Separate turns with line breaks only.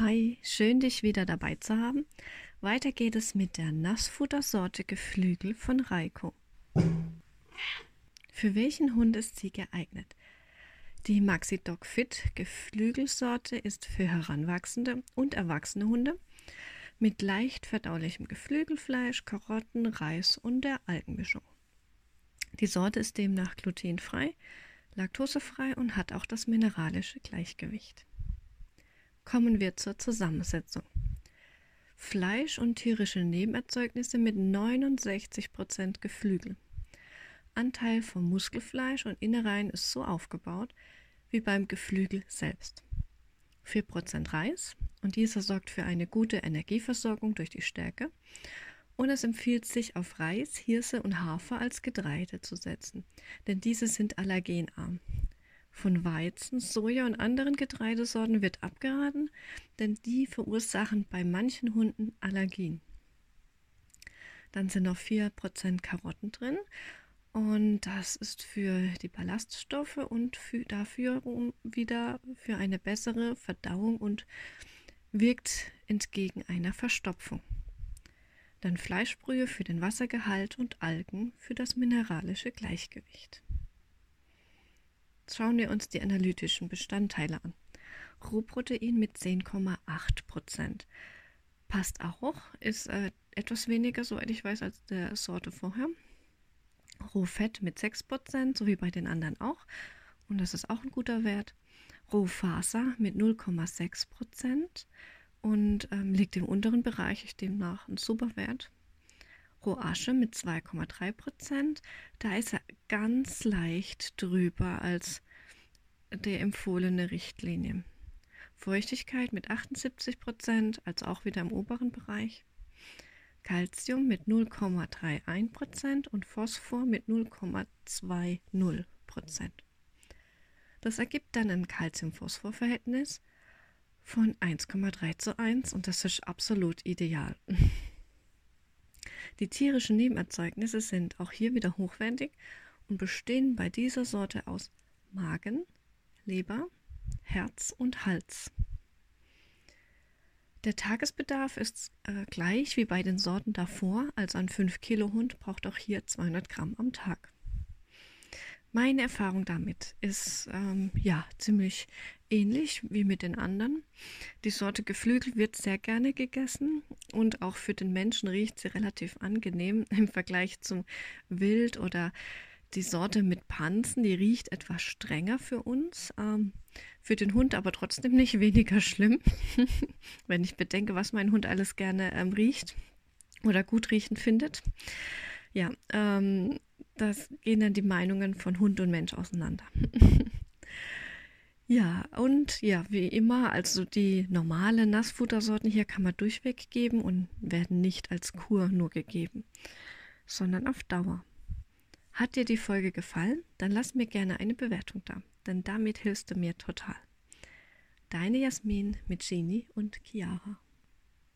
Hi, schön dich wieder dabei zu haben. Weiter geht es mit der Nassfuttersorte Geflügel von Reiko. Für welchen Hund ist sie geeignet? Die Maxi Dog Fit Geflügelsorte ist für heranwachsende und erwachsene Hunde mit leicht verdaulichem Geflügelfleisch, Karotten, Reis und der Algenmischung. Die Sorte ist demnach glutenfrei, laktosefrei und hat auch das mineralische Gleichgewicht. Kommen wir zur Zusammensetzung. Fleisch und tierische Nebenerzeugnisse mit 69% Geflügel. Anteil vom Muskelfleisch und Innereien ist so aufgebaut wie beim Geflügel selbst. 4% Reis und dieser sorgt für eine gute Energieversorgung durch die Stärke und es empfiehlt sich auf Reis, Hirse und Hafer als Getreide zu setzen, denn diese sind allergenarm. Von Weizen, Soja und anderen Getreidesorten wird abgeraten, denn die verursachen bei manchen Hunden Allergien. Dann sind noch 4% Karotten drin und das ist für die Ballaststoffe und für, dafür wieder für eine bessere Verdauung und wirkt entgegen einer Verstopfung. Dann Fleischbrühe für den Wassergehalt und Algen für das mineralische Gleichgewicht schauen wir uns die analytischen Bestandteile an. Rohprotein mit 10,8 Prozent. Passt auch, ist äh, etwas weniger, soweit ich weiß, als der Sorte vorher. Rohfett mit 6 Prozent, so wie bei den anderen auch. Und das ist auch ein guter Wert. Rohfaser mit 0,6 Prozent und ähm, liegt im unteren Bereich, demnach ein super Wert. Rohasche mit 2,3 Prozent. Da ist er ganz leicht drüber als die empfohlene Richtlinie. Feuchtigkeit mit 78 Prozent, also auch wieder im oberen Bereich. Calcium mit 0,31 Prozent und Phosphor mit 0,20 Prozent. Das ergibt dann ein Calcium-Phosphor-Verhältnis von 1,3 zu 1 und das ist absolut ideal. Die tierischen Nebenerzeugnisse sind auch hier wieder hochwertig und bestehen bei dieser Sorte aus Magen, Leber, Herz und Hals. Der Tagesbedarf ist äh, gleich wie bei den Sorten davor, also ein 5 Kilo Hund braucht auch hier 200 Gramm am Tag. Meine Erfahrung damit ist ähm, ja ziemlich ähnlich wie mit den anderen. Die Sorte Geflügel wird sehr gerne gegessen und auch für den Menschen riecht sie relativ angenehm im Vergleich zum Wild oder die Sorte mit Panzen, die riecht etwas strenger für uns. Ähm, für den Hund aber trotzdem nicht weniger schlimm, wenn ich bedenke, was mein Hund alles gerne ähm, riecht oder gut riechen findet. Ja, ähm, das gehen dann die Meinungen von Hund und Mensch auseinander. ja, und ja, wie immer, also die normale Nassfuttersorten hier kann man durchweg geben und werden nicht als Kur nur gegeben, sondern auf Dauer. Hat dir die Folge gefallen? Dann lass mir gerne eine Bewertung da, denn damit hilfst du mir total. Deine Jasmin mit Genie und Chiara.